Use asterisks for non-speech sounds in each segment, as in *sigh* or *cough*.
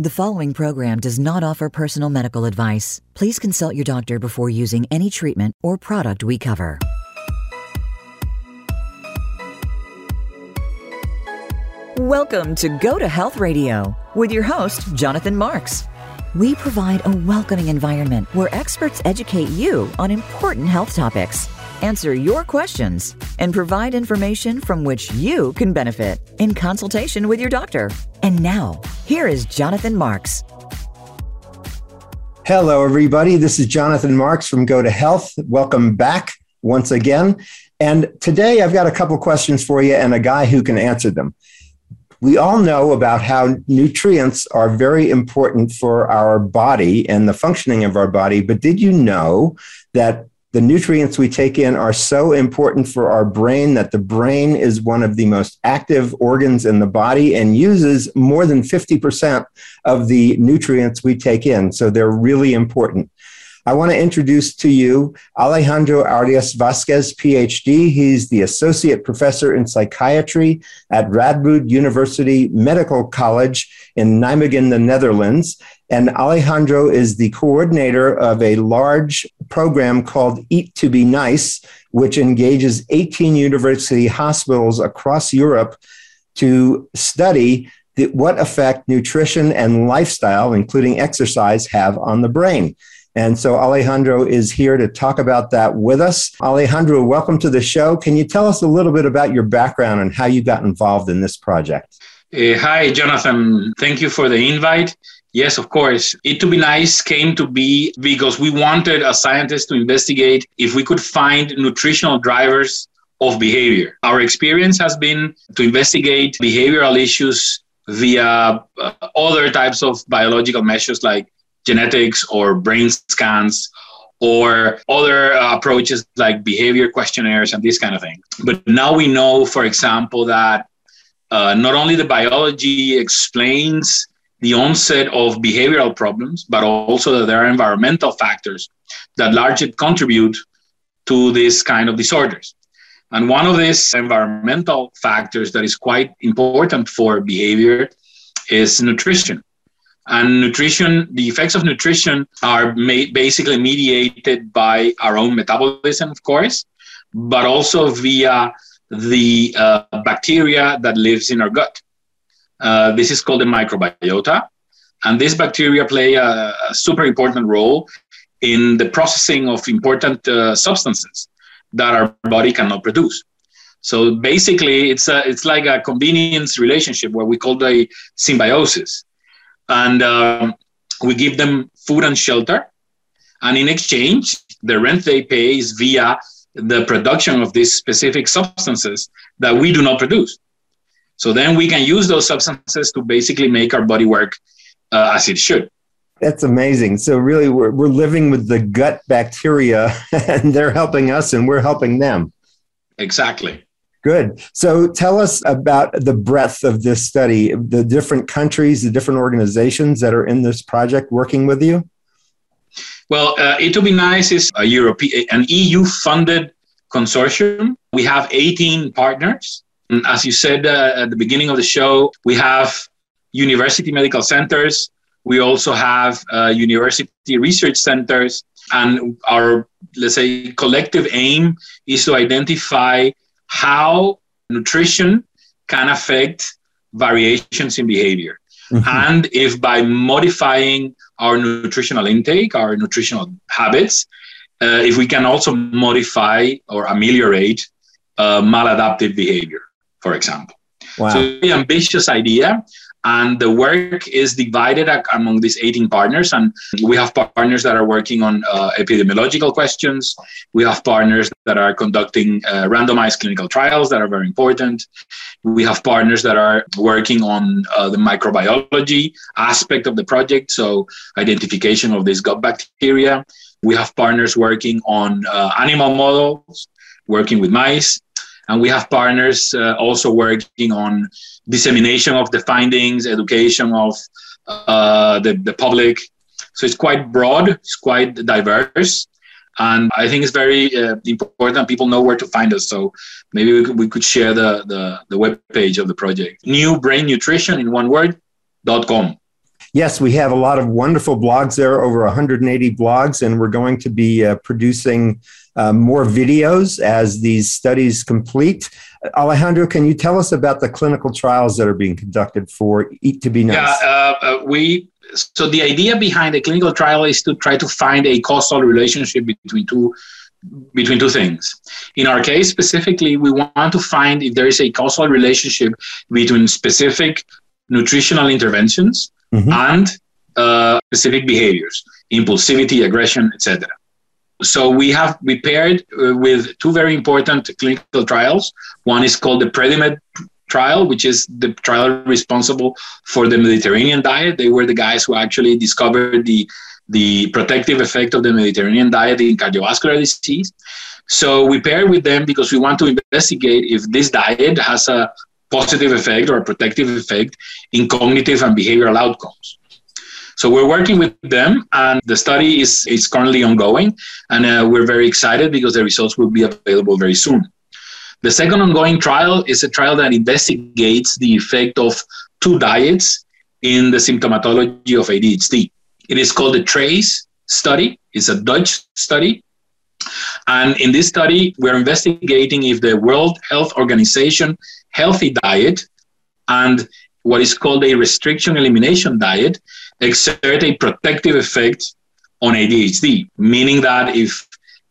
The following program does not offer personal medical advice. Please consult your doctor before using any treatment or product we cover. Welcome to Go to Health Radio with your host, Jonathan Marks. We provide a welcoming environment where experts educate you on important health topics, answer your questions, and provide information from which you can benefit in consultation with your doctor. And now, here is Jonathan Marks. Hello, everybody. This is Jonathan Marks from Go to Health. Welcome back once again. And today I've got a couple questions for you and a guy who can answer them we all know about how nutrients are very important for our body and the functioning of our body. But did you know that the nutrients we take in are so important for our brain that the brain is one of the most active organs in the body and uses more than 50% of the nutrients we take in. So they're really important. I want to introduce to you Alejandro Arias Vasquez, PhD. He's the Associate Professor in Psychiatry at Radboud University Medical College in Nijmegen, the Netherlands. And Alejandro is the coordinator of a large program called Eat to Be Nice, which engages 18 university hospitals across Europe to study the, what effect nutrition and lifestyle, including exercise, have on the brain. And so Alejandro is here to talk about that with us. Alejandro, welcome to the show. Can you tell us a little bit about your background and how you got involved in this project? Uh, hi, Jonathan. Thank you for the invite. Yes, of course. Eat to Be Nice came to be because we wanted a scientist to investigate if we could find nutritional drivers of behavior. Our experience has been to investigate behavioral issues via uh, other types of biological measures like genetics or brain scans or other uh, approaches like behavior questionnaires and this kind of thing. But now we know, for example, that uh, not only the biology explains the onset of behavioral problems, but also that there are environmental factors that largely contribute to this kind of disorders. And one of these environmental factors that is quite important for behavior is nutrition. And nutrition, the effects of nutrition are ma- basically mediated by our own metabolism, of course, but also via the uh, bacteria that lives in our gut. Uh, this is called the microbiota. And these bacteria play a, a super important role in the processing of important uh, substances that our body cannot produce. So basically, it's, a, it's like a convenience relationship where we call the symbiosis and um, we give them food and shelter. And in exchange, the rent they pay is via the production of these specific substances that we do not produce. So then we can use those substances to basically make our body work uh, as it should. That's amazing. So really, we're, we're living with the gut bacteria, *laughs* and they're helping us, and we're helping them. Exactly. Good. So tell us about the breadth of this study, the different countries, the different organizations that are in this project working with you. Well, uh, Eat to Be Nice is a European, an EU funded consortium. We have 18 partners. And as you said uh, at the beginning of the show, we have university medical centers. We also have uh, university research centers. And our, let's say, collective aim is to identify how nutrition can affect variations in behavior. Mm-hmm. And if by modifying our nutritional intake, our nutritional habits, uh, if we can also modify or ameliorate uh, maladaptive behavior, for example. Wow. So, the ambitious idea and the work is divided among these 18 partners. And we have partners that are working on uh, epidemiological questions. We have partners that are conducting uh, randomized clinical trials that are very important. We have partners that are working on uh, the microbiology aspect of the project so identification of these gut bacteria. We have partners working on uh, animal models working with mice and we have partners uh, also working on dissemination of the findings, education of uh, the, the public. So it's quite broad, it's quite diverse. And I think it's very uh, important people know where to find us. So maybe we could, we could share the, the, the web page of the project. New Brain Nutrition in one word, dot com. Yes, we have a lot of wonderful blogs there, over 180 blogs, and we're going to be uh, producing uh, more videos as these studies complete. Alejandro, can you tell us about the clinical trials that are being conducted for Eat to Be Nice? Yeah, uh, uh, we. So the idea behind the clinical trial is to try to find a causal relationship between two between two things. In our case specifically, we want to find if there is a causal relationship between specific nutritional interventions mm-hmm. and uh, specific behaviors, impulsivity, aggression, etc. So we have we paired uh, with two very important clinical trials. One is called the Predimed trial, which is the trial responsible for the Mediterranean diet. They were the guys who actually discovered the the protective effect of the Mediterranean diet in cardiovascular disease. So we paired with them because we want to investigate if this diet has a positive effect or protective effect in cognitive and behavioral outcomes. So we're working with them, and the study is, is currently ongoing, and uh, we're very excited because the results will be available very soon. The second ongoing trial is a trial that investigates the effect of two diets in the symptomatology of ADHD. It is called the TRACE study. It's a Dutch study. And in this study, we're investigating if the World Health Organization healthy diet and what is called a restriction elimination diet exert a protective effect on ADHD, meaning that if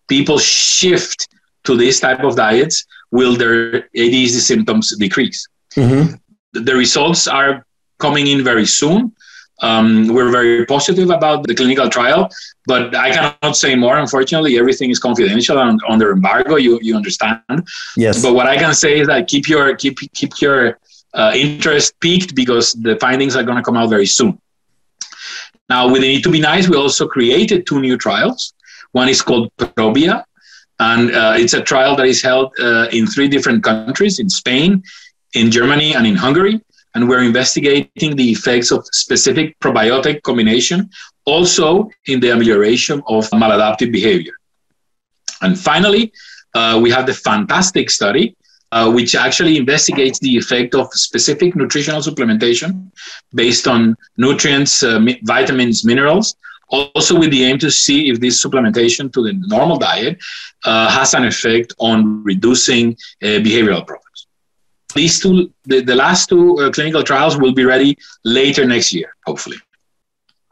people shift to this type of diets, will their ADHD symptoms decrease? Mm-hmm. The results are coming in very soon. Um, we're very positive about the clinical trial, but I cannot say more. Unfortunately, everything is confidential and under embargo. You you understand? Yes. But what I can say is that keep your keep keep your uh, interest peaked because the findings are going to come out very soon. Now, with the need to Be Nice, we also created two new trials. One is called Probia, and uh, it's a trial that is held uh, in three different countries in Spain, in Germany, and in Hungary. And we're investigating the effects of specific probiotic combination, also in the amelioration of maladaptive behavior. And finally, uh, we have the fantastic study uh, which actually investigates the effect of specific nutritional supplementation based on nutrients, uh, mi- vitamins, minerals, also with the aim to see if this supplementation to the normal diet uh, has an effect on reducing uh, behavioral problems. These two, the, the last two uh, clinical trials will be ready later next year, hopefully.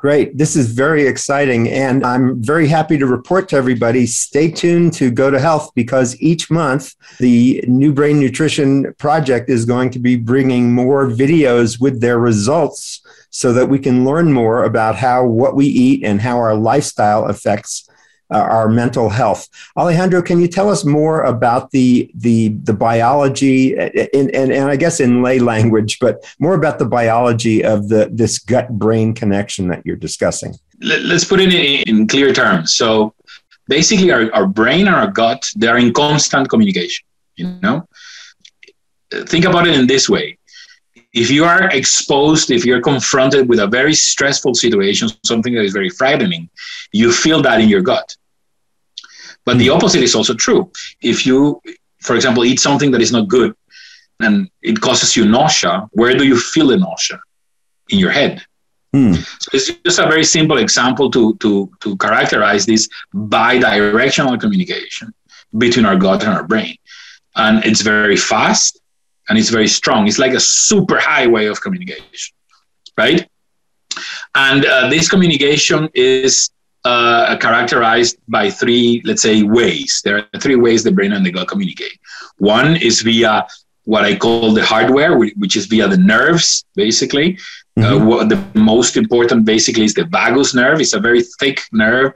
Great. This is very exciting. And I'm very happy to report to everybody stay tuned to Go to Health because each month the New Brain Nutrition Project is going to be bringing more videos with their results so that we can learn more about how what we eat and how our lifestyle affects uh, our mental health. Alejandro, can you tell us more about the the the biology and and I guess in lay language, but more about the biology of the this gut brain connection that you're discussing? Let's put it in clear terms. So basically, our, our brain and our gut they are in constant communication. You know, think about it in this way if you are exposed, if you're confronted with a very stressful situation, something that is very frightening, you feel that in your gut. But the opposite is also true. If you, for example, eat something that is not good and it causes you nausea, where do you feel the nausea? In your head. Hmm. So it's just a very simple example to, to, to characterize this bi-directional communication between our gut and our brain. And it's very fast and it's very strong. It's like a super highway of communication, right? And uh, this communication is uh, characterized by three, let's say, ways. There are three ways the brain and the gut communicate. One is via what I call the hardware, which is via the nerves, basically. Uh, mm-hmm. Uh, what the most important, basically, is the vagus nerve. It's a very thick nerve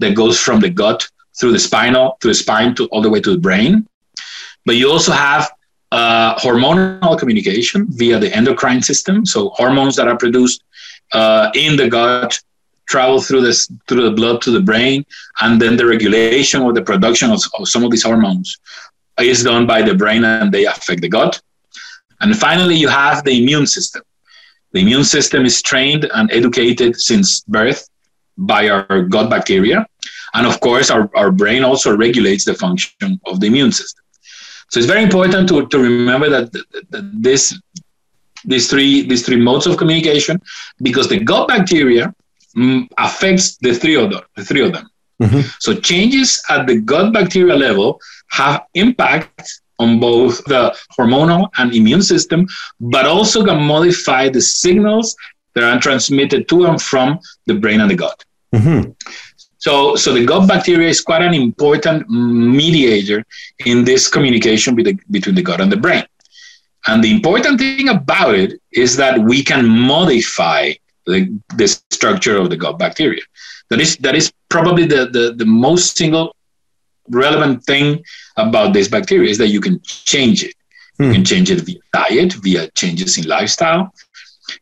that goes from the gut through the spinal to the spine to all the way to the brain. But you also have uh, hormonal communication via the endocrine system. So hormones that are produced uh, in the gut travel through this through the blood to the brain, and then the regulation or the production of, of some of these hormones is done by the brain, and they affect the gut. And finally, you have the immune system. The immune system is trained and educated since birth by our gut bacteria. And of course, our, our brain also regulates the function of the immune system. So it's very important to, to remember that, that, that this these three these three modes of communication because the gut bacteria mm, affects the three of them. The three of them. Mm-hmm. So changes at the gut bacteria level have impact on both the hormonal and immune system, but also can modify the signals that are transmitted to and from the brain and the gut. Mm-hmm. So, so the gut bacteria is quite an important mediator in this communication between the gut and the brain. And the important thing about it is that we can modify the, the structure of the gut bacteria. That is, that is probably the, the, the most single relevant thing about this bacteria is that you can change it. Hmm. You can change it via diet, via changes in lifestyle,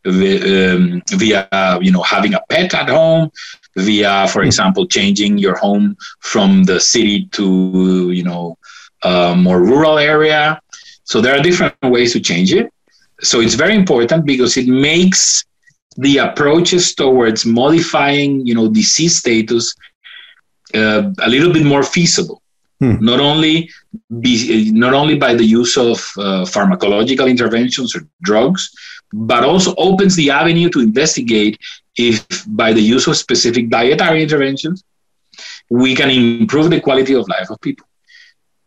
via, um, via you know having a pet at home, via, for example, changing your home from the city to you know a more rural area. So there are different ways to change it. So it's very important because it makes the approaches towards modifying, you know, disease status uh, a little bit more feasible. Hmm. Not only be, not only by the use of uh, pharmacological interventions or drugs, but also opens the avenue to investigate if by the use of specific dietary interventions we can improve the quality of life of people.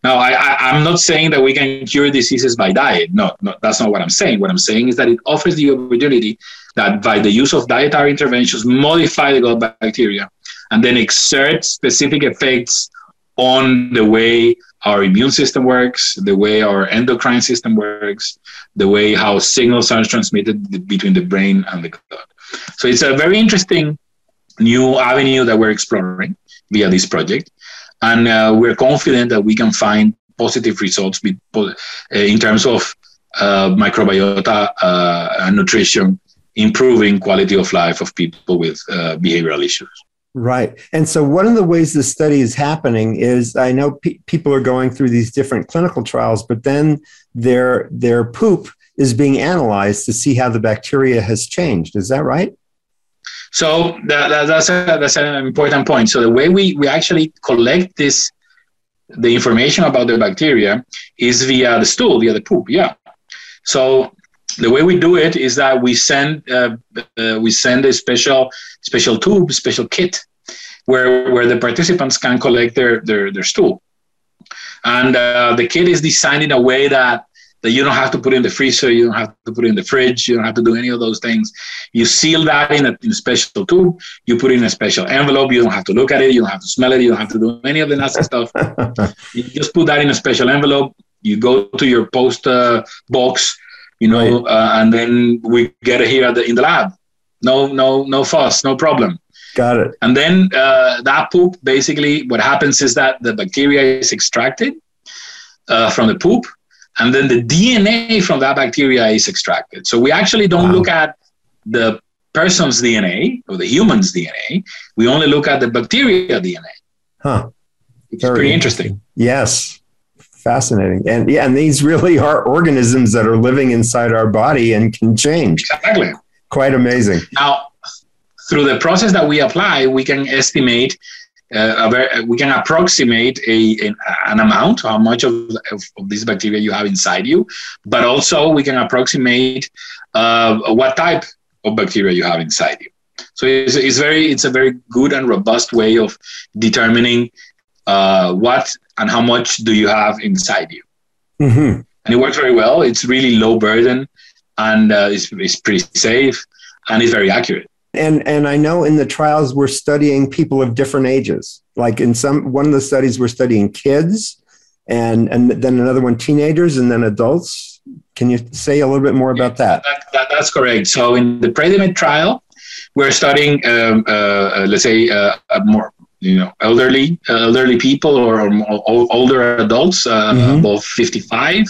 Now, I, am not saying that we can cure diseases by diet. No, no, that's not what I'm saying. What I'm saying is that it offers the opportunity that by the use of dietary interventions, modify the gut bacteria and then exert specific effects on the way our immune system works, the way our endocrine system works, the way how signals are transmitted between the brain and the gut. So it's a very interesting new avenue that we're exploring via this project. And uh, we're confident that we can find positive results uh, in terms of uh, microbiota uh, and nutrition, improving quality of life of people with uh, behavioral issues. Right. And so, one of the ways this study is happening is I know pe- people are going through these different clinical trials, but then their, their poop is being analyzed to see how the bacteria has changed. Is that right? So that, that, that's a, that's an important point. So the way we, we actually collect this the information about the bacteria is via the stool, via the poop. Yeah. So the way we do it is that we send uh, uh, we send a special special tube, special kit, where where the participants can collect their their, their stool, and uh, the kit is designed in a way that that you don't have to put in the freezer, you don't have to put in the fridge, you don't have to do any of those things. You seal that in a, in a special tube, you put in a special envelope, you don't have to look at it, you don't have to smell it, you don't have to do any of the nasty stuff. *laughs* you just put that in a special envelope, you go to your post uh, box, you know, right. uh, and then we get it here the, in the lab. No, no, no fuss, no problem. Got it. And then uh, that poop, basically, what happens is that the bacteria is extracted uh, from the poop, and then the DNA from that bacteria is extracted. So we actually don't wow. look at the person's DNA or the human's DNA. We only look at the bacteria DNA. Huh. It's Very pretty interesting. interesting. Yes. Fascinating. And yeah, and these really are organisms that are living inside our body and can change. Exactly. Quite amazing. Now, through the process that we apply, we can estimate uh, very, we can approximate a, an, an amount, how much of, of, of, this bacteria you have inside you, but also we can approximate uh, what type of bacteria you have inside you. So it's, it's very it's a very good and robust way of determining uh, what and how much do you have inside you. Mm-hmm. And it works very well. It's really low burden and uh, it's, it's pretty safe and it's very accurate. And and I know in the trials we're studying people of different ages. Like in some one of the studies we're studying kids and and then another one teenagers and then adults. Can you say a little bit more about that? that, that that's correct. So in the Predimed trial, we're studying, um, uh, uh, let's say, uh, more you know elderly elderly people or, or older adults uh, mm-hmm. above 55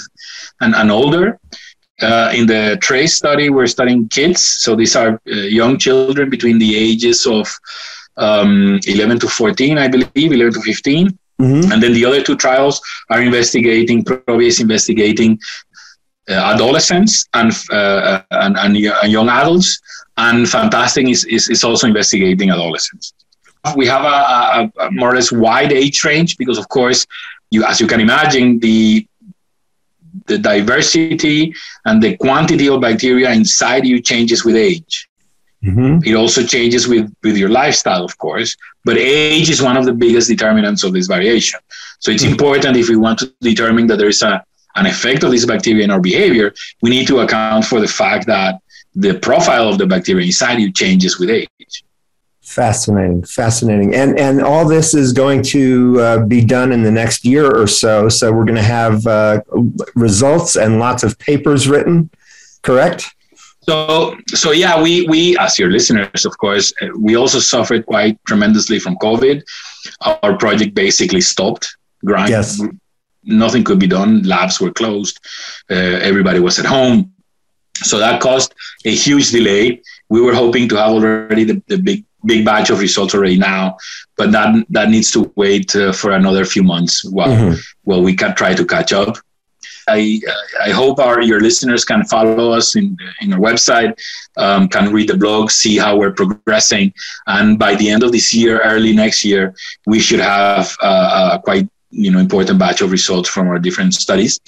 and, and older uh, in the trace study, we're studying kids. So these are uh, young children between the ages of um, 11 to 14, I believe, 11 to 15. Mm-hmm. And then the other two trials are investigating, Probi is investigating uh, adolescents and, uh, and, and, young adults. And Fantastic is, is, is also investigating adolescents. We have a, a, a more or less wide age range because, of course, you, as you can imagine, the the diversity and the quantity of bacteria inside you changes with age. Mm-hmm. It also changes with, with your lifestyle, of course, but age is one of the biggest determinants of this variation. So it's mm-hmm. important if we want to determine that there is a, an effect of this bacteria in our behavior, we need to account for the fact that the profile of the bacteria inside you changes with age. Fascinating, fascinating, and and all this is going to uh, be done in the next year or so. So we're going to have uh, results and lots of papers written. Correct. So, so yeah, we we as your listeners, of course, we also suffered quite tremendously from COVID. Our project basically stopped. Grind. Yes. Nothing could be done. Labs were closed. Uh, everybody was at home. So that caused a huge delay. We were hoping to have already the, the big big batch of results already now, but that that needs to wait uh, for another few months while mm-hmm. while we can try to catch up. I I hope our your listeners can follow us in in our website, um, can read the blog, see how we're progressing, and by the end of this year, early next year, we should have uh, a quite you know important batch of results from our different studies,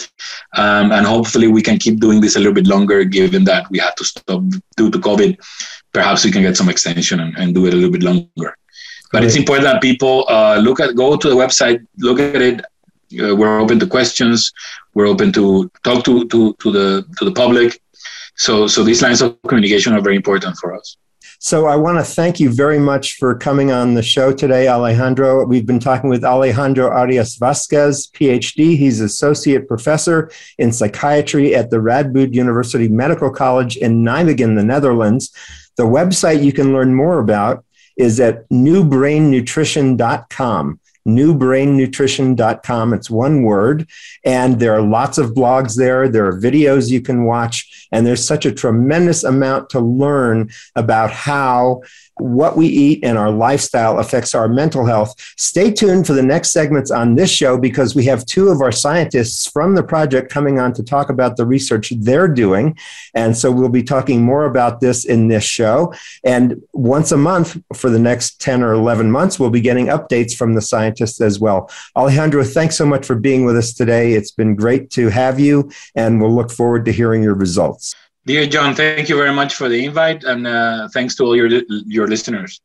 um, and hopefully we can keep doing this a little bit longer, given that we had to stop due to COVID perhaps we can get some extension and, and do it a little bit longer. But it's important that people uh, look at, go to the website, look at it. Uh, we're open to questions. We're open to talk to, to, to the to the public. So so these lines of communication are very important for us. So I want to thank you very much for coming on the show today, Alejandro. We've been talking with Alejandro Arias Vasquez, PhD. He's associate professor in psychiatry at the Radboud University Medical College in Nijmegen, the Netherlands. The website you can learn more about is at newbrainnutrition.com. Newbrainnutrition.com. It's one word. And there are lots of blogs there. There are videos you can watch. And there's such a tremendous amount to learn about how what we eat and our lifestyle affects our mental health. Stay tuned for the next segments on this show because we have two of our scientists from the project coming on to talk about the research they're doing. And so we'll be talking more about this in this show. And once a month for the next 10 or 11 months, we'll be getting updates from the scientists as well. Alejandro, thanks so much for being with us today. It's been great to have you, and we'll look forward to hearing your results. Jonathan, thank you very much for the invite, and uh, thanks to all your your listeners.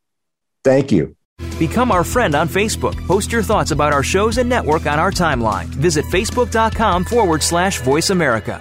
Thank you. Become our friend on Facebook. Post your thoughts about our shows and network on our timeline. Visit facebook.com forward slash voice America.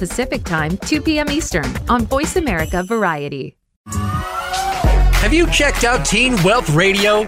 Pacific Time, 2 p.m. Eastern on Voice America Variety. Have you checked out Teen Wealth Radio?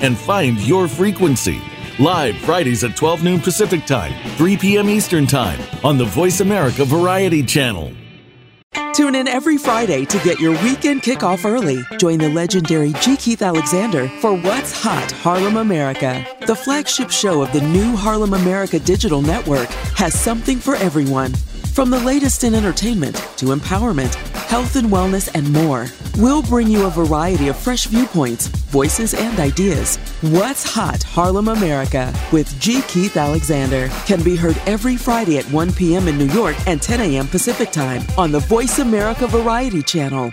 and find your frequency. Live Fridays at 12 noon Pacific Time, 3 p.m. Eastern Time on the Voice America Variety Channel. Tune in every Friday to get your weekend kickoff early. Join the legendary G. Keith Alexander for What's Hot Harlem America. The flagship show of the new Harlem America Digital Network has something for everyone. From the latest in entertainment to empowerment health and wellness, and more. We'll bring you a variety of fresh viewpoints, voices, and ideas. What's Hot Harlem America with G. Keith Alexander can be heard every Friday at 1 p.m. in New York and 10 a.m. Pacific Time on the Voice America Variety Channel.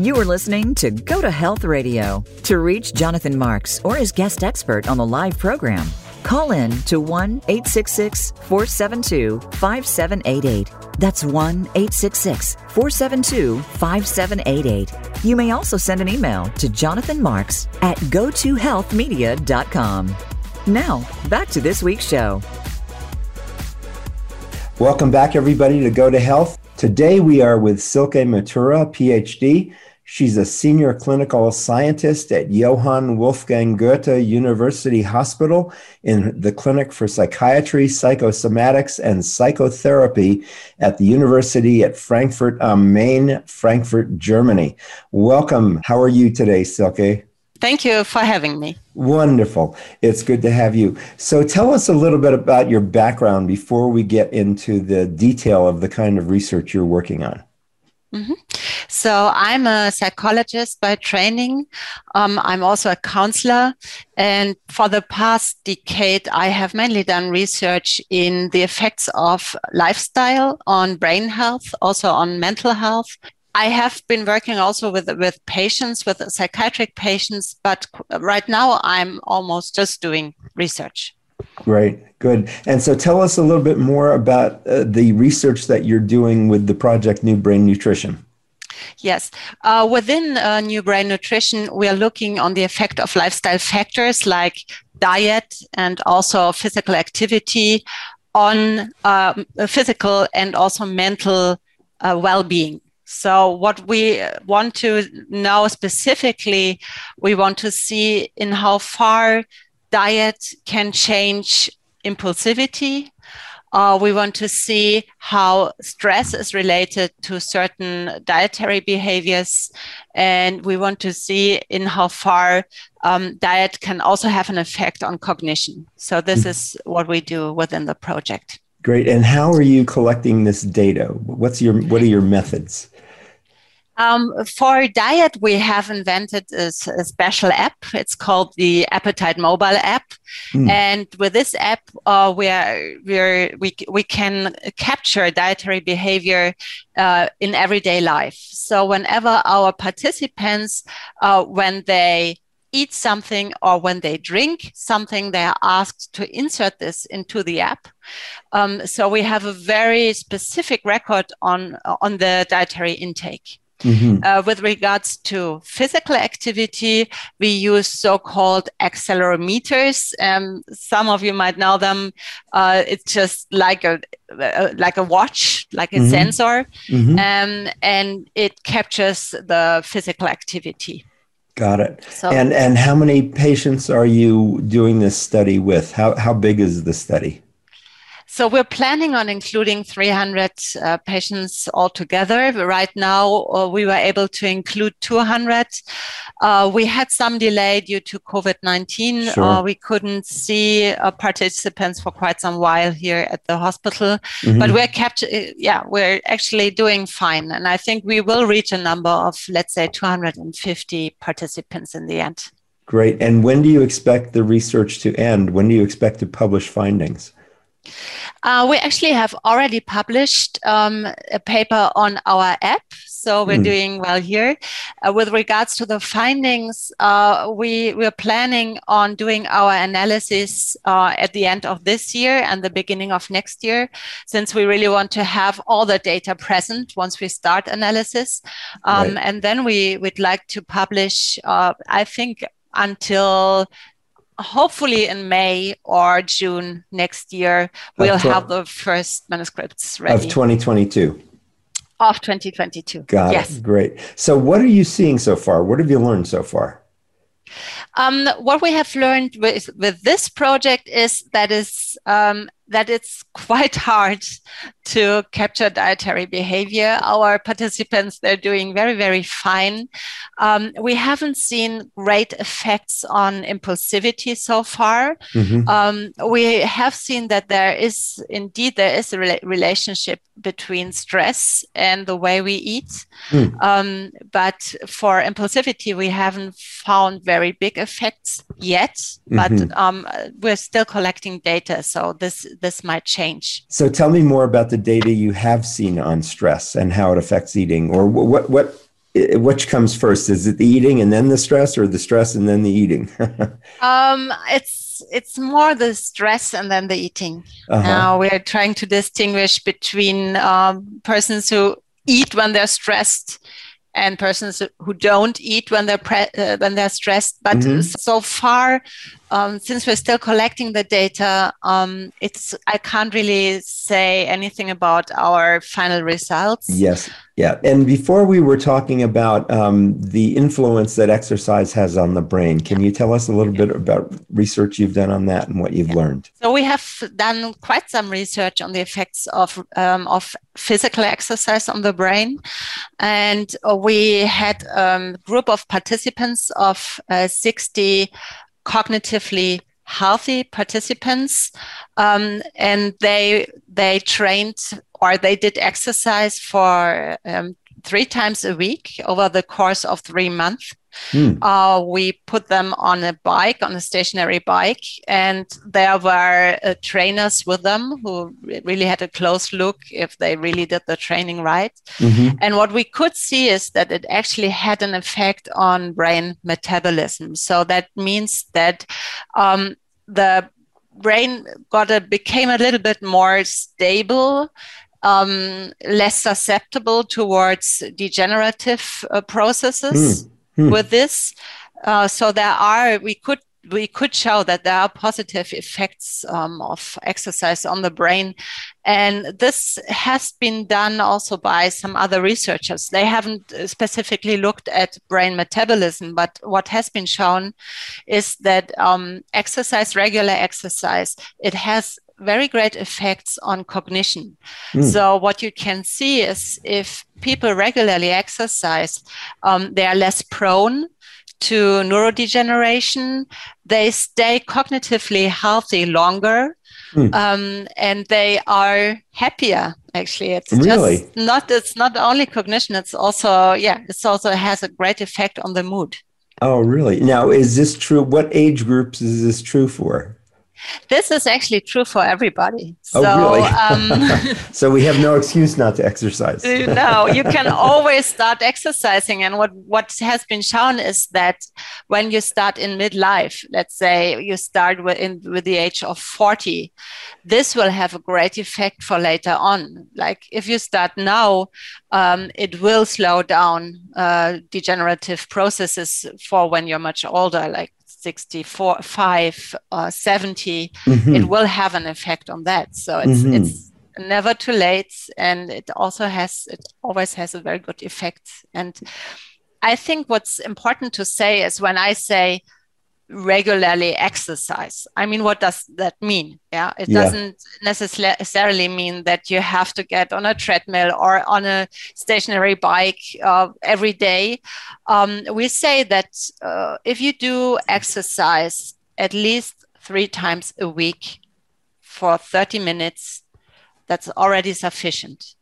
You are listening to Go to Health Radio. To reach Jonathan Marks or his guest expert on the live program, call in to 1 866 472 5788. That's 1 866 472 5788. You may also send an email to Jonathan Marks at gotohealthmedia.com. Now, back to this week's show. Welcome back, everybody, to Go to Health. Today we are with Silke Matura, PhD. She's a senior clinical scientist at Johann Wolfgang Goethe University Hospital in the Clinic for Psychiatry, Psychosomatics, and Psychotherapy at the University at Frankfurt am Main, Frankfurt, Germany. Welcome. How are you today, Silke? Thank you for having me. Wonderful. It's good to have you. So, tell us a little bit about your background before we get into the detail of the kind of research you're working on. Mm-hmm. So I'm a psychologist by training. Um, I'm also a counselor. And for the past decade, I have mainly done research in the effects of lifestyle on brain health, also on mental health. I have been working also with with patients, with psychiatric patients, but right now I'm almost just doing research. Great, good. And so tell us a little bit more about uh, the research that you're doing with the project New Brain Nutrition. Yes. Uh, within uh, New Brain Nutrition, we are looking on the effect of lifestyle factors like diet and also physical activity on uh, physical and also mental uh, well being. So, what we want to know specifically, we want to see in how far diet can change impulsivity. Uh, we want to see how stress is related to certain dietary behaviors. And we want to see in how far um, diet can also have an effect on cognition. So, this mm-hmm. is what we do within the project. Great. And how are you collecting this data? What's your, what are your methods? Um, for diet, we have invented a, a, special app. It's called the Appetite mobile app, mm. and with this app, uh, we are, we're, we we can capture dietary behavior uh, in everyday life. So whenever our participants, uh, when they eat something or when they drink something, they are asked to insert this into the app. Um, so we have a very specific record on on the dietary intake. Mm-hmm. Uh, with regards to physical activity, we use so-called accelerometers. Um, some of you might know them. Uh, it's just like a uh, like a watch, like a mm-hmm. sensor, mm-hmm. Um, and it captures the physical activity. Got it. So, and and how many patients are you doing this study with? How how big is the study? So we're planning on including 300 uh, patients altogether. Right now, uh, we were able to include 200. Uh, we had some delay due to COVID-19. Sure. Uh, we couldn't see uh, participants for quite some while here at the hospital, mm-hmm. but we're kept, uh, yeah, we're actually doing fine. And I think we will reach a number of, let's say, 250 participants in the end. Great. And when do you expect the research to end? When do you expect to publish findings? Uh, we actually have already published um, a paper on our app, so we're mm. doing well here. Uh, with regards to the findings, uh, we we're planning on doing our analysis uh, at the end of this year and the beginning of next year, since we really want to have all the data present once we start analysis, um, right. and then we would like to publish. Uh, I think until hopefully in May or June next year, we'll have the first manuscripts ready. Of 2022. Of 2022. Got yes. it. Great. So, what are you seeing so far? What have you learned so far? Um, what we have learned with, with this project is that is um, that it's *laughs* quite hard to capture dietary behavior. Our participants, they're doing very, very fine. Um, we haven't seen great effects on impulsivity so far. Mm-hmm. Um, we have seen that there is indeed there is a re- relationship between stress and the way we eat. Mm. Um, but for impulsivity, we haven't found very big effects yet. Mm-hmm. But um, we're still collecting data, so this this might change. So tell me more about the data you have seen on stress and how it affects eating, or what what which comes first? Is it the eating and then the stress, or the stress and then the eating? *laughs* um, it's it's more the stress and then the eating. Uh-huh. Now we're trying to distinguish between um, persons who eat when they're stressed and persons who don't eat when they're pre- uh, when they're stressed. But mm-hmm. so far, um, since we're still collecting the data, um, it's I can't really say anything about our final results. Yes, yeah. And before we were talking about um, the influence that exercise has on the brain, can you tell us a little bit about research you've done on that and what you've yeah. learned? So we have done quite some research on the effects of um, of physical exercise on the brain, and we had a um, group of participants of uh, sixty cognitively healthy participants um, and they they trained or they did exercise for um, three times a week over the course of three months Mm. Uh, we put them on a bike, on a stationary bike, and there were uh, trainers with them who really had a close look if they really did the training right. Mm-hmm. And what we could see is that it actually had an effect on brain metabolism. So that means that um, the brain got a became a little bit more stable um, less susceptible towards degenerative uh, processes. Mm hmm. with this. Uh, so there are we could we could show that there are positive effects um, of exercise on the brain. And this has been done also by some other researchers. They haven't specifically looked at brain metabolism, but what has been shown is that um, exercise, regular exercise, it has very great effects on cognition. Mm. So, what you can see is if people regularly exercise, um, they are less prone to neurodegeneration. They stay cognitively healthy longer. Mm. Um, and they are happier actually it's really? just not it's not only cognition it's also yeah it's also has a great effect on the mood oh really now is this true what age groups is this true for this is actually true for everybody. Oh, so, really? um, *laughs* so we have no excuse not to exercise. *laughs* no, you can *laughs* always start exercising. And what, what has been shown is that when you start in midlife, let's say you start with, in, with the age of 40, this will have a great effect for later on. Like if you start now, um, it will slow down uh, degenerative processes for when you're much older, like 64 5 or 70 mm-hmm. it will have an effect on that so it's mm-hmm. it's never too late and it also has it always has a very good effect and i think what's important to say is when i say regularly exercise. I mean, what does that mean? Yeah, it yeah. doesn't necessarily mean that you have to get on a treadmill or on a stationary bike uh, every day. Um, we say that uh, if you do exercise at least three times a week for 30 minutes, that's already sufficient.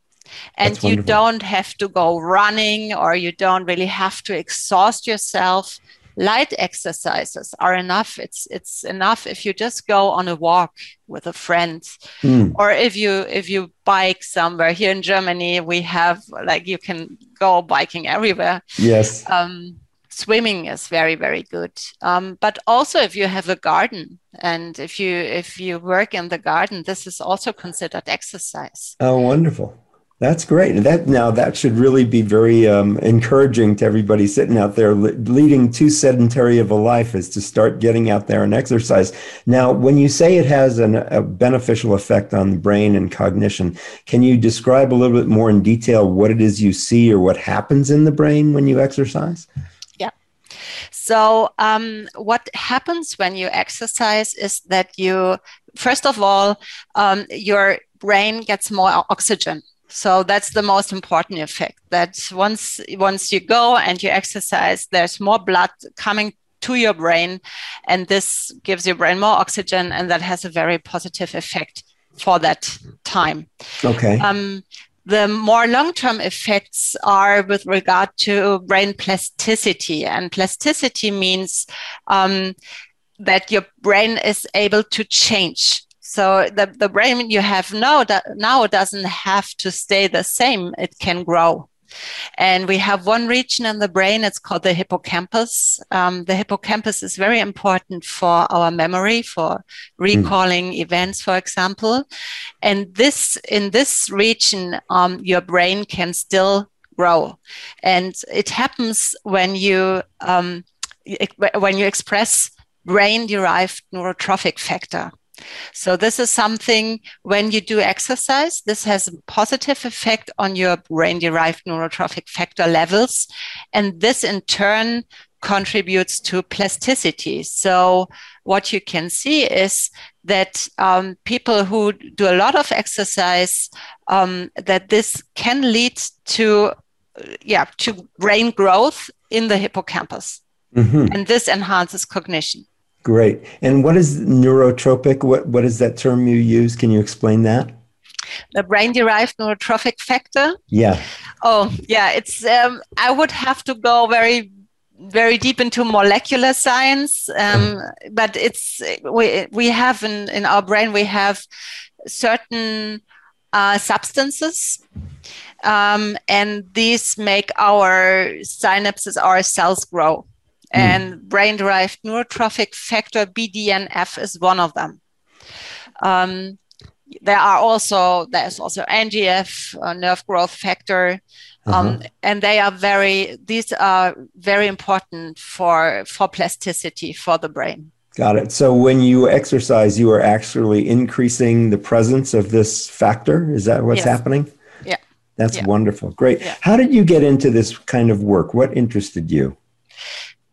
And you don't have to go running or you don't really have to exhaust yourself light exercises are enough. It's it's enough if you just go on a walk with a friend. Mm. or if you if you bike somewhere. Here in germany we have like you can go biking everywhere. Yes. Um, swimming is very very good. Um, but also if you have a garden and if you if you work in the garden this is also considered exercise. Oh wonderful That's great. And that now that should really be very um, encouraging to everybody sitting out there leading too sedentary of a life is to start getting out there and exercise. Now, when you say it has an, a beneficial effect on the brain and cognition, can you describe a little bit more in detail what it is you see or what happens in the brain when you exercise? Yeah. So, um, what happens when you exercise is that you, first of all, um, your brain gets more oxygen so that's the most important effect. That once once you go and you exercise there's more blood coming to your brain and this gives your brain more oxygen and that has a very positive effect for that time. Okay. Um, the more long-term effects are with regard to brain plasticity and plasticity means um, that your brain is able to change so the, the brain you have now that now doesn't have to stay the same. It can grow. And we have one region in the brain, it's called the hippocampus. Um, the hippocampus is very important for our memory, for recalling mm. events, for example. And this, in this region, um, your brain can still grow. And it happens when you, um, when you express brain derived neurotrophic factor. So this is something when you do exercise, this has a positive effect on your brain derived neurotrophic factor levels. And this in turn contributes to plasticity. So what you can see is that um, people who do a lot of exercise, um, that this can lead to, yeah, to brain growth in the hippocampus. Mm-hmm. And this enhances cognition. Great. And what is neurotropic? What, what is that term you use? Can you explain that? The brain derived neurotrophic factor? Yeah. Oh, yeah. It's, um, I would have to go very, very deep into molecular science. Um, but it's, we, we have in, in our brain, we have certain uh, substances. Um, and these make our synapses, our cells grow. Mm. And brain derived neurotrophic factor BDNF is one of them. Um, there are also there's also NGF, uh, nerve growth factor, um, uh-huh. and they are very these are very important for for plasticity for the brain. Got it. So when you exercise, you are actually increasing the presence of this factor. Is that what's yes. happening? Yeah. That's yeah. wonderful. Great. Yeah. How did you get into this kind of work? What interested you?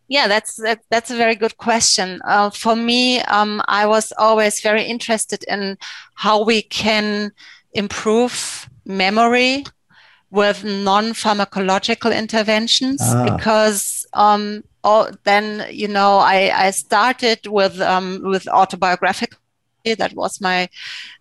Yeah, that's that, that's a very good question. Uh, for me, um, I was always very interested in how we can improve memory with non-pharmacological interventions ah. because um, all, then you know I, I started with um, with autobiographical that was my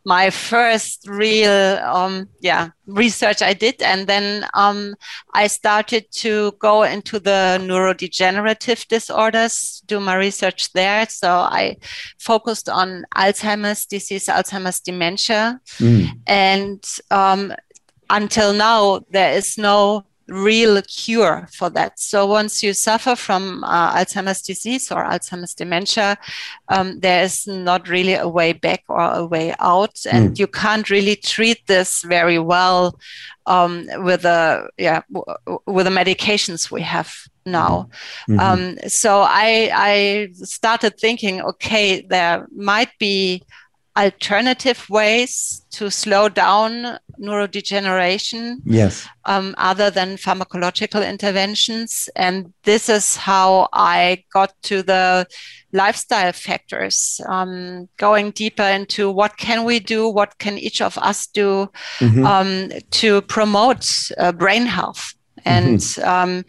my first real um, yeah research I did, and then um, I started to go into the neurodegenerative disorders, do my research there. So I focused on Alzheimer's disease, Alzheimer's dementia, mm. and um, until now there is no real cure for that. So once you suffer from uh, Alzheimer's disease or Alzheimer's dementia, um, there is not really a way back or a way out, and mm. you can't really treat this very well um, with the yeah w- with the medications we have now. Mm-hmm. Um, so I I started thinking, okay, there might be alternative ways to slow down neurodegeneration yes. um, other than pharmacological interventions. And this is how i got to the lifestyle factors um, going deeper into what can we do what can each of us do mm-hmm. um, to promote uh, brain health and mm-hmm. um,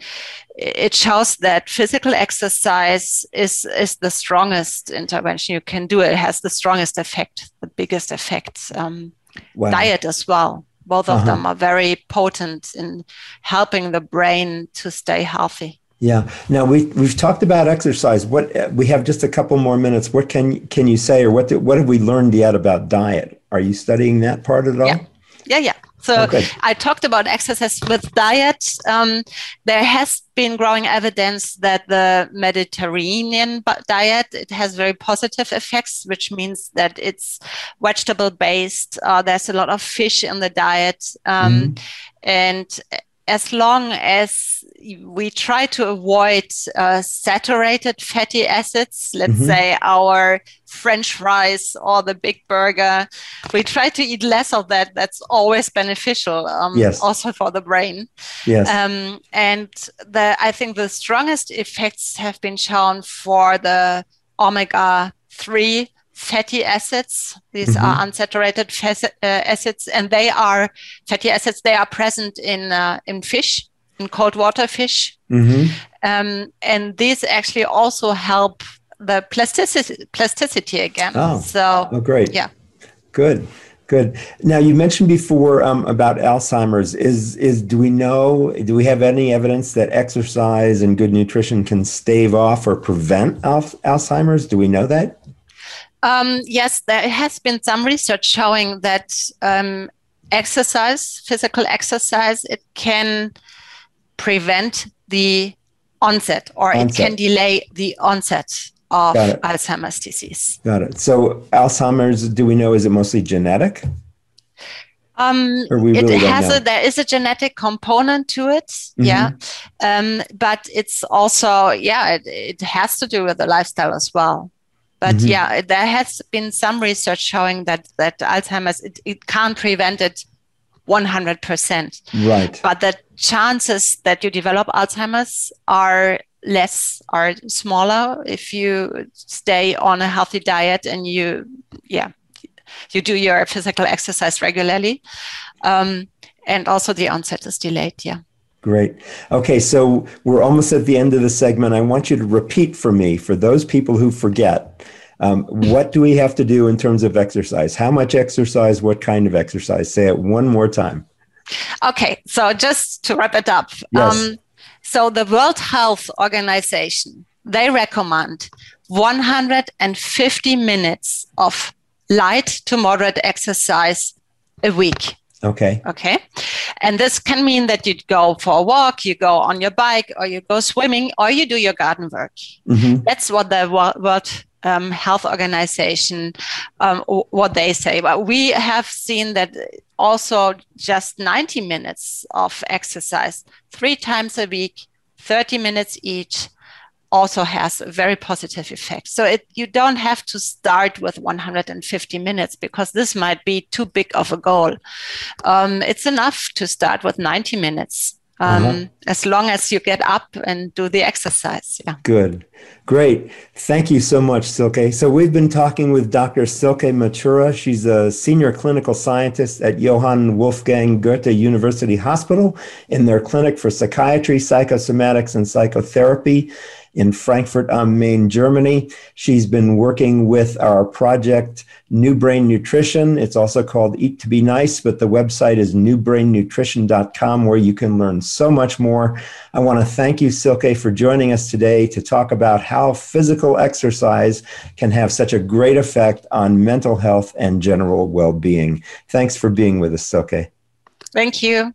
it shows that physical exercise is is the strongest intervention you can do. It has the strongest effect, the biggest effects. Um, wow. Diet as well. Both of uh-huh. them are very potent in helping the brain to stay healthy. Yeah. Now we we've talked about exercise. What we have just a couple more minutes. What can can you say, or what do, what have we learned yet about diet? Are you studying that part at all? Yeah. Yeah. Yeah. So okay. I talked about exercise with diet. Um, there has been growing evidence that the Mediterranean diet it has very positive effects, which means that it's vegetable based. Uh, there's a lot of fish in the diet, um, mm. and as long as we try to avoid uh, saturated fatty acids, let's mm-hmm. say our French fries or the big burger, we try to eat less of that. That's always beneficial, um, yes. also for the brain. Yes. Um, and the, I think the strongest effects have been shown for the omega 3 fatty acids. These mm-hmm. are unsaturated uh, acids, and they are fatty acids. They are present in uh, in fish, in cold water fish, mm-hmm. um, and these actually also help the plasticity, plasticity again. Oh. So, oh, great. Yeah. Good. Good. Now you mentioned before um, about Alzheimer's. Is is do we know? Do we have any evidence that exercise and good nutrition can stave off or prevent al- Alzheimer's? Do we know that? Um, yes, there has been some research showing that um, exercise, physical exercise, it can prevent the onset or onset. it can delay the onset of Alzheimer's disease. Got it. So, Alzheimer's, do we know, is it mostly genetic? Um, really it has a, there is a genetic component to it, mm-hmm. yeah, um, but it's also yeah, it, it has to do with the lifestyle as well. But mm-hmm. yeah, there has been some research showing that that Alzheimer's it, it can't prevent it 100%. Right. But the chances that you develop Alzheimer's are less are smaller if you stay on a healthy diet and you yeah you do your physical exercise regularly um, and also the onset is delayed yeah Great. Okay, so we're almost at the end of the segment. I want you to repeat for me, for those people who forget, um, what do we have to do in terms of exercise? How much exercise? What kind of exercise? Say it one more time. Okay, so just to wrap it up. Yes. Um, so the World Health Organization, they recommend 150 minutes of light to moderate exercise a week. Okay. Okay. And this can mean that you go for a walk, you go on your bike, or you go swimming, or you do your garden work. Mm-hmm. That's what the World um, Health Organization, um, what they say. But we have seen that also just 90 minutes of exercise, three times a week, 30 minutes each, also has a very positive effect. So it, you don't have to start with 150 minutes because this might be too big of a goal. Um, it's enough to start with 90 minutes. Um, uh-huh. as long as you get up and do the exercise. Yeah. Good. Great. Thank you so much, Silke. So we've been talking with Dr. Silke Matura. She's a senior clinical scientist at Johann Wolfgang Goethe University Hospital in their clinic for psychiatry, psychosomatics, and psychotherapy in Frankfurt am Main, Germany. She's been working with our project New Brain Nutrition. It's also called Eat to Be Nice, but the website is newbrainnutrition.com where you can learn so much more. I want to thank you, Silke, for joining us today to talk about how physical exercise can have such a great effect on mental health and general well being. Thanks for being with us, Silke. Thank you.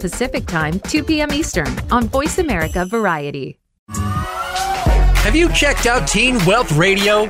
Pacific Time, 2 p.m. Eastern on Voice America Variety. Have you checked out Teen Wealth Radio?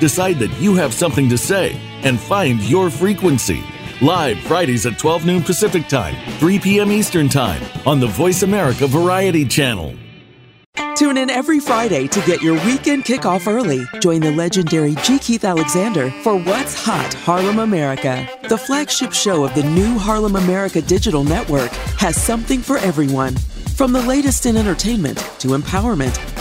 decide that you have something to say, and find your frequency. Live Fridays at 12 noon Pacific Time, 3 p.m. Eastern Time on the Voice America Variety Channel. Tune in every Friday to get your weekend kickoff early. Join the legendary G. Keith Alexander for What's Hot Harlem America. The flagship show of the new Harlem America Digital Network has something for everyone. From the latest in entertainment to empowerment,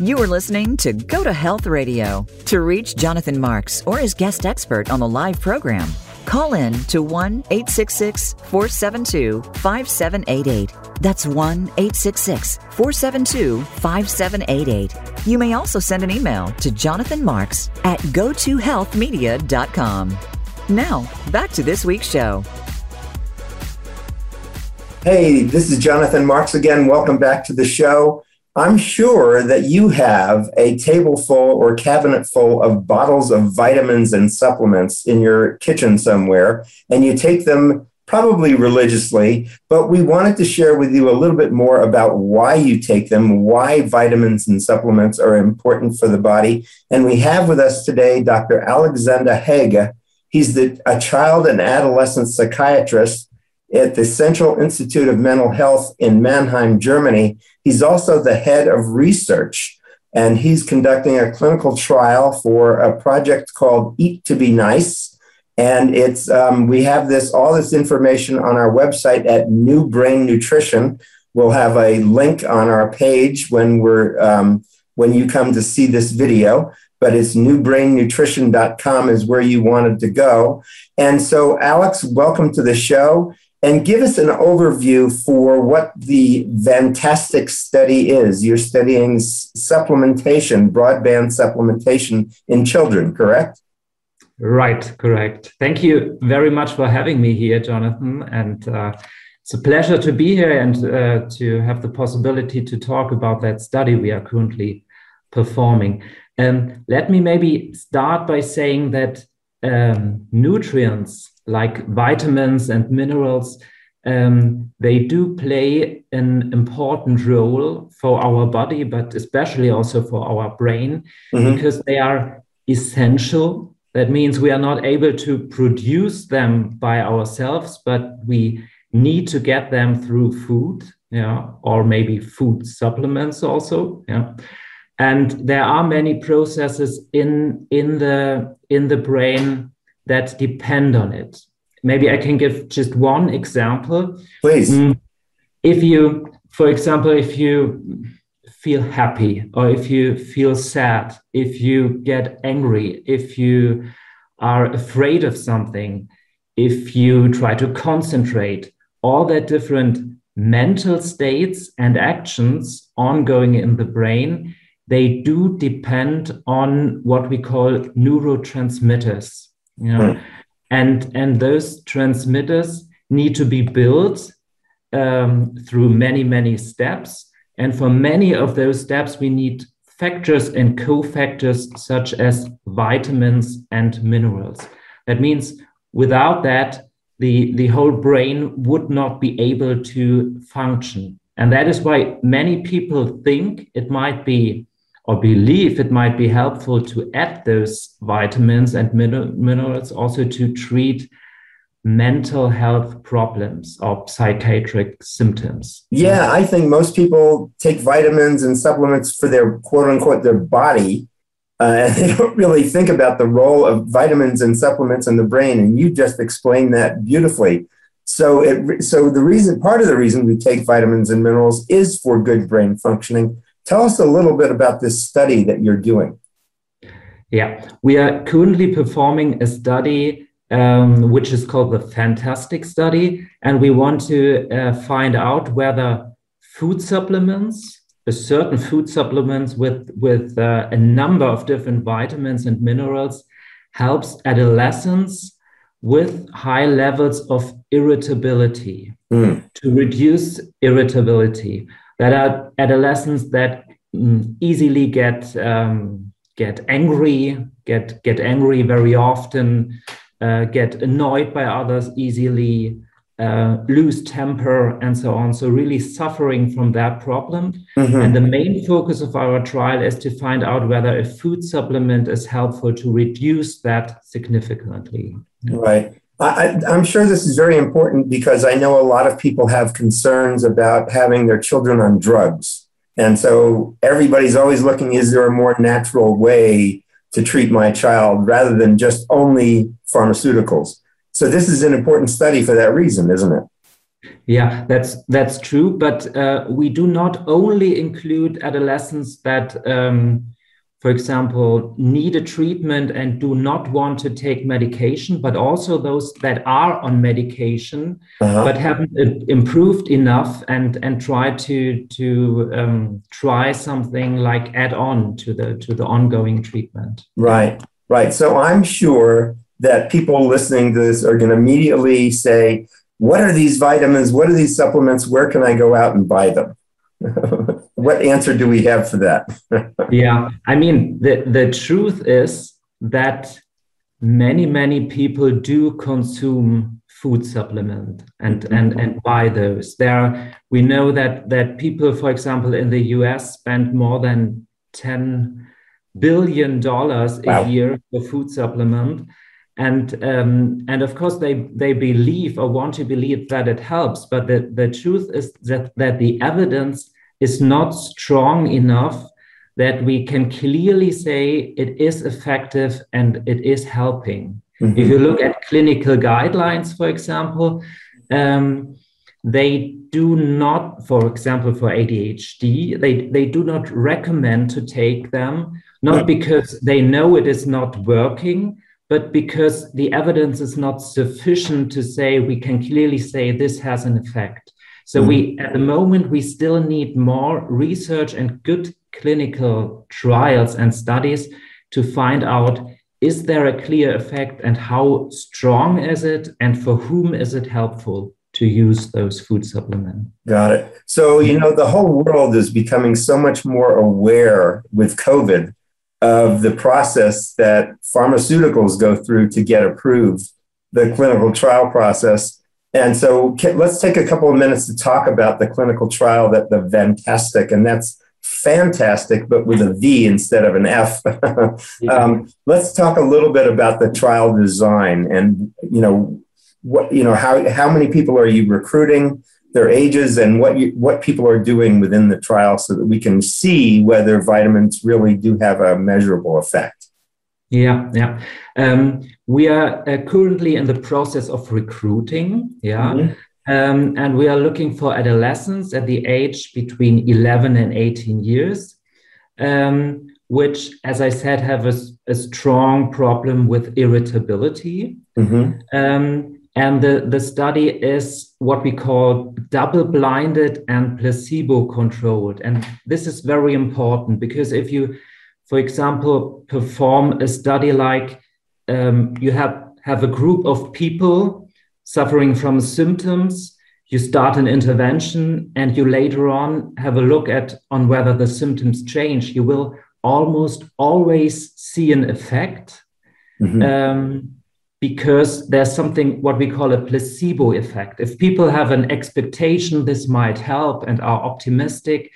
You are listening to Go to Health Radio. To reach Jonathan Marks or his guest expert on the live program, call in to 1 866 472 5788. That's 1 866 472 5788. You may also send an email to Jonathan Marks at gotohealthmedia.com. Now, back to this week's show. Hey, this is Jonathan Marks again. Welcome back to the show. I'm sure that you have a table full or cabinet full of bottles of vitamins and supplements in your kitchen somewhere, and you take them probably religiously, but we wanted to share with you a little bit more about why you take them, why vitamins and supplements are important for the body. And we have with us today Dr. Alexander Häge. He's the, a child and adolescent psychiatrist at the Central Institute of Mental Health in Mannheim, Germany. He's also the head of research, and he's conducting a clinical trial for a project called Eat to Be Nice. And it's um, we have this all this information on our website at New Brain Nutrition. We'll have a link on our page when we're um, when you come to see this video but it's newbrainnutrition.com is where you wanted to go. And so, Alex, welcome to the show and give us an overview for what the Vantastic study is. You're studying supplementation, broadband supplementation in children, correct? Right, correct. Thank you very much for having me here, Jonathan. And uh, it's a pleasure to be here and uh, to have the possibility to talk about that study we are currently performing. Um, let me maybe start by saying that um, nutrients like vitamins and minerals, um, they do play an important role for our body, but especially also for our brain, mm-hmm. because they are essential. That means we are not able to produce them by ourselves, but we need to get them through food, yeah, or maybe food supplements also, yeah. And there are many processes in in the in the brain that depend on it. Maybe I can give just one example. Please. Mm, if you, for example, if you feel happy or if you feel sad, if you get angry, if you are afraid of something, if you try to concentrate, all that different mental states and actions ongoing in the brain, they do depend on what we call neurotransmitters. You know? Right. And, and those transmitters need to be built um, through many, many steps. And for many of those steps, we need factors and cofactors such as vitamins and minerals. That means without that, the, the whole brain would not be able to function. And that is why many people think it might be or believe it might be helpful to add those vitamins and minerals also to treat mental health problems or psychiatric symptoms. Yeah, I think most people take vitamins and supplements for their quote unquote their body. Uh, *laughs* and they don't really think about the role of vitamins and supplements in the brain. And you just explained that beautifully. So, it, so the reason, part of the reason we take vitamins and minerals is for good brain functioning. Tell us a little bit about this study that you're doing. Yeah, we are currently performing a study um, which is called the Vantastic Study. And we want to uh, find out whether food supplements, a certain food supplements with, with uh, a number of different vitamins and minerals, helps adolescents with high levels of irritability mm. to reduce irritability that are adolescents that mm, easily get um, get angry get get angry very often uh, get annoyed by others easily uh, lose temper and so on. So really suffering from that problem. Mm-hmm. and the main focus of our trial is to find out whether a food supplement is helpful to reduce that significantly. Right I, am sure this is very important because I know a lot of people have concerns about having their children on drugs. And so everybody's always looking is there a more natural way to treat my child rather than just only pharmaceuticals? So this is an important study for that reason, isn't it? Yeah, that's that's true. But uh, we do not only include adolescents that um, for example, need a treatment and do not want to take medication, but also those that are on medication uh-huh. but haven't improved enough and and try to to um, try something like add on to the to the ongoing treatment. Right, right. So I'm sure that people listening to this are going to immediately say, "What are these vitamins? What are these supplements? Where can I go out and buy them?" *laughs* what answer do we have for that? *laughs* yeah, I mean, the, the truth is that many, many people do consume food supplement and, mm-hmm. and, and buy those. There, we know that, that people, for example, in the US spend more than 10 billion dollars wow. a year for food supplement and um, and of course they they believe or want to believe that it helps but the, the truth is that that the evidence is not strong enough that we can clearly say it is effective and it is helping mm-hmm. if you look at clinical guidelines for example um, they do not for example for adhd they, they do not recommend to take them not because they know it is not working but because the evidence is not sufficient to say we can clearly say this has an effect. So we mm-hmm. at the moment we still need more research and good clinical trials and studies to find out is there a clear effect and how strong is it and for whom is it helpful to use those food supplements. Got it. So, you know, the whole world is becoming so much more aware with COVID of the process that pharmaceuticals go through to get approved, the clinical trial process. And so let's take a couple of minutes to talk about the clinical trial that the Vantastic, and that's fantastic, but with a V instead of an F. *laughs* um, let's talk a little bit about the trial design and, you know, what, you know, how, how many people are you recruiting? their ages and what you, what people are doing within the trial so that we can see whether vitamins really do have a measurable effect. Yeah, yeah. Um, we are uh, currently in the process of recruiting. Yeah. Mm-hmm. Um, and we are looking for adolescents at the age between 11 and 18 years, um, which, as I said, have a, a strong problem with irritability. Mm-hmm. Um, and the, the study is what we call double blinded and placebo controlled. And this is very important because if you, for example, perform a study like um, you have, have a group of people suffering from symptoms, you start an intervention and you later on have a look at on whether the symptoms change, you will almost always see an effect. Mm-hmm. Um, because there's something what we call a placebo effect. If people have an expectation this might help and are optimistic,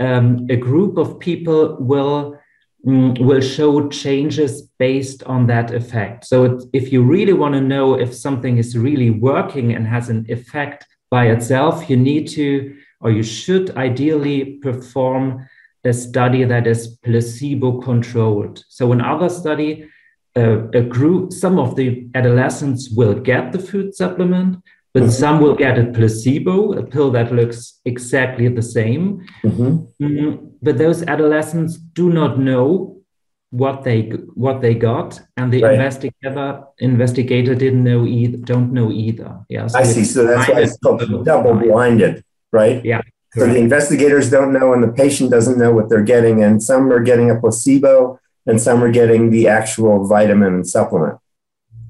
um, a group of people will will show changes based on that effect. So if you really want to know if something is really working and has an effect by itself, you need to or you should ideally perform a study that is placebo controlled. So in another study uh, a group, some of the adolescents will get the food supplement, but mm-hmm. some will get a placebo, a pill that looks exactly the same. Mm-hmm. Mm-hmm. But those adolescents do not know what they what they got, and the right. investigator investigator didn't know either, don't know either. Yeah, so I see. So that's why it's called double blinded, right? Yeah. Correct. So the investigators don't know, and the patient doesn't know what they're getting, and some are getting a placebo, and some are getting the actual vitamin supplement.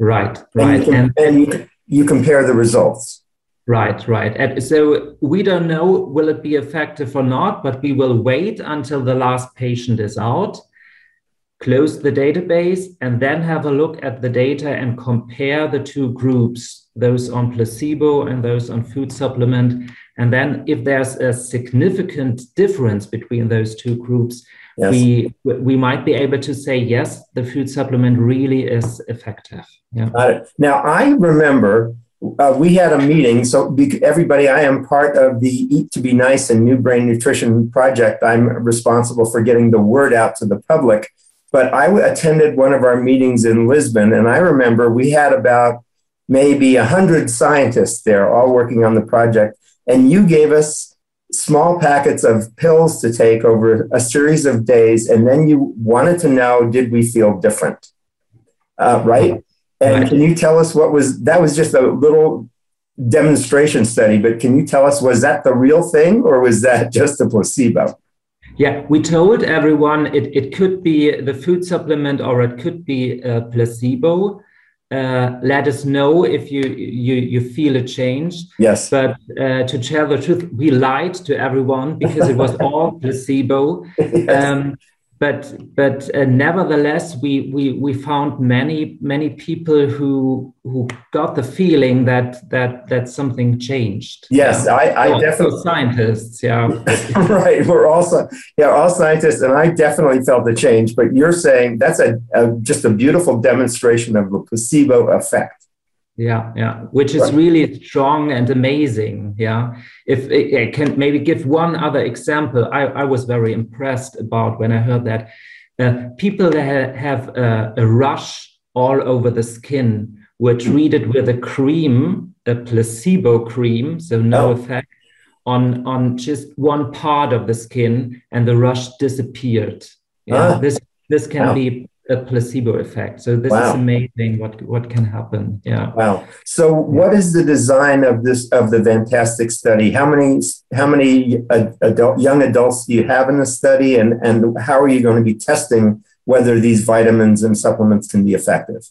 Right, right. And you, can, and, you, you compare the results. Right, right. And so we don't know will it be effective or not, but we will wait until the last patient is out, close the database, and then have a look at the data and compare the two groups, those on placebo and those on food supplement. And then if there's a significant difference between those two groups, yes. we we might be able to say yes, the food supplement really is effective. Yeah. Got it. Now I remember uh, we had a meeting. So everybody, I am part of the Eat to Be Nice and New Brain Nutrition project. I'm responsible for getting the word out to the public. But I attended one of our meetings in Lisbon, and I remember we had about maybe 100 scientists there all working on the project. And you gave us small packets of pills to take over a series of days, and then you wanted to know did we feel different, uh, right? And right. can you tell us what was that? Was just a little demonstration study, but can you tell us was that the real thing or was that *laughs* just a placebo? Yeah, we told everyone it, it could be the food supplement or it could be a placebo uh, let us know if you you you feel a change. Yes. But uh, to tell the truth, we lied to everyone because it was *laughs* all placebo. yes. um, but but uh, nevertheless we, we we found many many people who who got the feeling that that that something changed. Yes yeah. i i definitely scientists yeah. *laughs* Right we're also yeah all scientists and i definitely felt the change but you're saying that's a, a just a beautiful demonstration of the placebo effect yeah yeah which is really strong and amazing yeah if i can maybe give one other example i, I was very impressed about when i heard that uh, people that have a, a, rush all over the skin were treated with a cream a placebo cream so no oh. effect on on just one part of the skin and the rush disappeared yeah ah. this this can wow. be a placebo effect. So this wow. is amazing what what can happen. Yeah. Wow. So what is the design of this of the Vantastic study? How many how many adult young adults do you have in the study, and and how are you going to be testing whether these vitamins and supplements can be effective?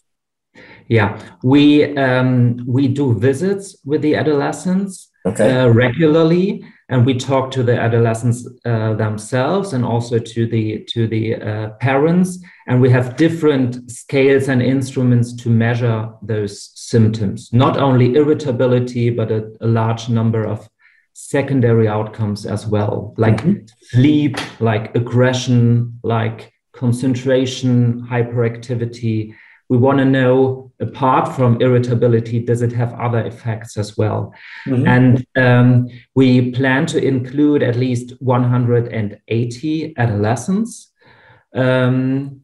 Yeah, we um, we do visits with the adolescents okay. uh, regularly and we talk to the adolescents uh, themselves and also to the to the uh, parents and we have different scales and instruments to measure those symptoms not only irritability but a, a large number of secondary outcomes as well like mm-hmm. sleep like aggression like concentration hyperactivity we want to know apart from irritability does it have other effects as well mm-hmm. and um, we plan to include at least 180 adolescents um,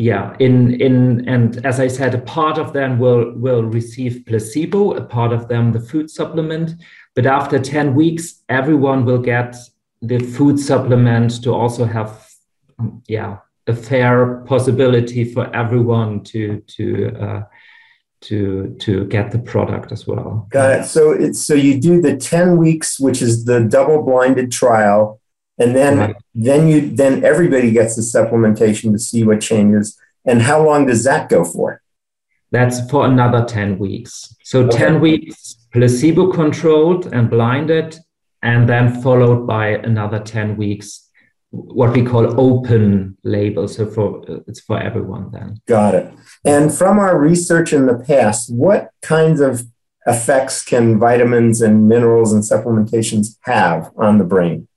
yeah in in and as i said a part of them will will receive placebo a part of them the food supplement but after 10 weeks everyone will get the food supplement to also have yeah a fair possibility for everyone to to uh, to to get the product as well. Got it. So it's so you do the ten weeks, which is the double blinded trial, and then right. then you then everybody gets the supplementation to see what changes. And how long does that go for? That's for another ten weeks. So okay. ten weeks placebo controlled and blinded, and then followed by another ten weeks what we call open label. So for it's for everyone then. Got it. And from our research in the past, what kinds of effects can vitamins and minerals and supplementations have on the brain?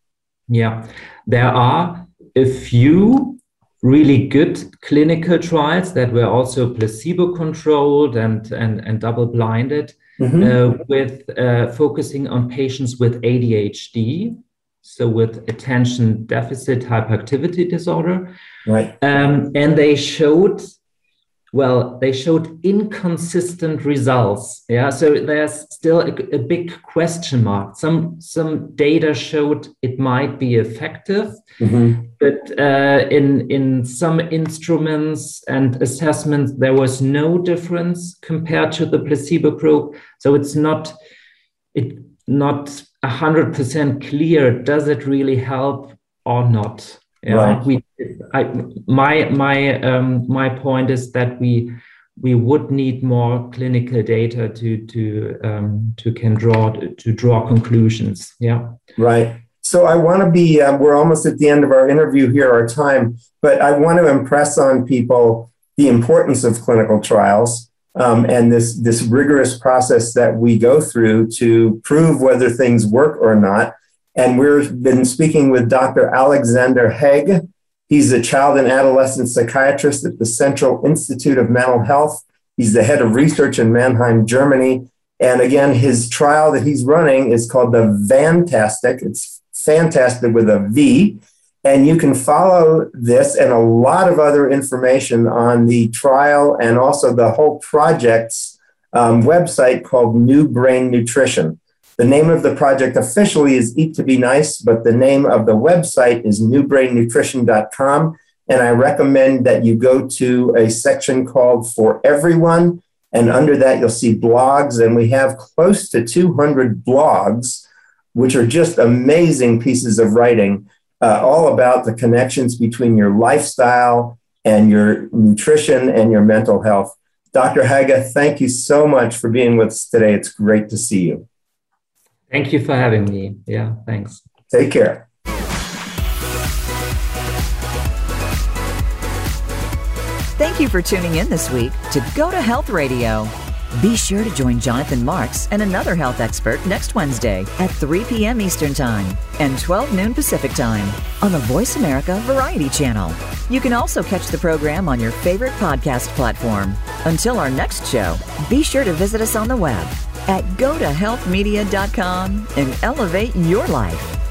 Yeah, there are a few really good clinical trials that were also placebo controlled and, and, and double blinded mm-hmm. uh, with uh, focusing on patients with ADHD so with attention deficit hyperactivity disorder. Right. Um, and they showed, well, they showed inconsistent results. Yeah. So there's still a, a big question mark. Some some data showed it might be effective, mm-hmm. but uh, in in some instruments and assessments there was no difference compared to the placebo group. So it's not it not 100% clear does it really help or not yeah, right. we I, my my um, my point is that we we would need more clinical data to to um, to can draw to draw conclusions yeah right so i want to be uh, we're almost at the end of our interview here our time but i want to impress on people the importance of clinical trials um, and this this rigorous process that we go through to prove whether things work or not. And we've been speaking with Dr. Alexander Häge. He's a child and adolescent psychiatrist at the Central Institute of Mental Health. He's the head of research in Mannheim, Germany. And again, his trial that he's running is called the Vantastic. It's fantastic with a V. And you can follow this and a lot of other information on the trial and also the whole project's um, website called New Brain Nutrition. The name of the project officially is Eat to Be Nice, but the name of the website is newbrainnutrition.com. And I recommend that you go to a section called For Everyone. And under that, you'll see blogs. And we have close to 200 blogs, which are just amazing pieces of writing uh, all about the connections between your lifestyle and your nutrition and your mental health. Dr. Häge, thank you so much for being with us today. It's great to see you. Thank you for having me. Yeah, thanks. Take care. Thank you for tuning in this week to Go to Health Radio. Be sure to join Jonathan Marks and another health expert next Wednesday at 3 p.m. Eastern Time and 12 noon Pacific Time on the Voice America Variety Channel. You can also catch the program on your favorite podcast platform. Until our next show, be sure to visit us on the web at gotohealthmedia.com and elevate your life.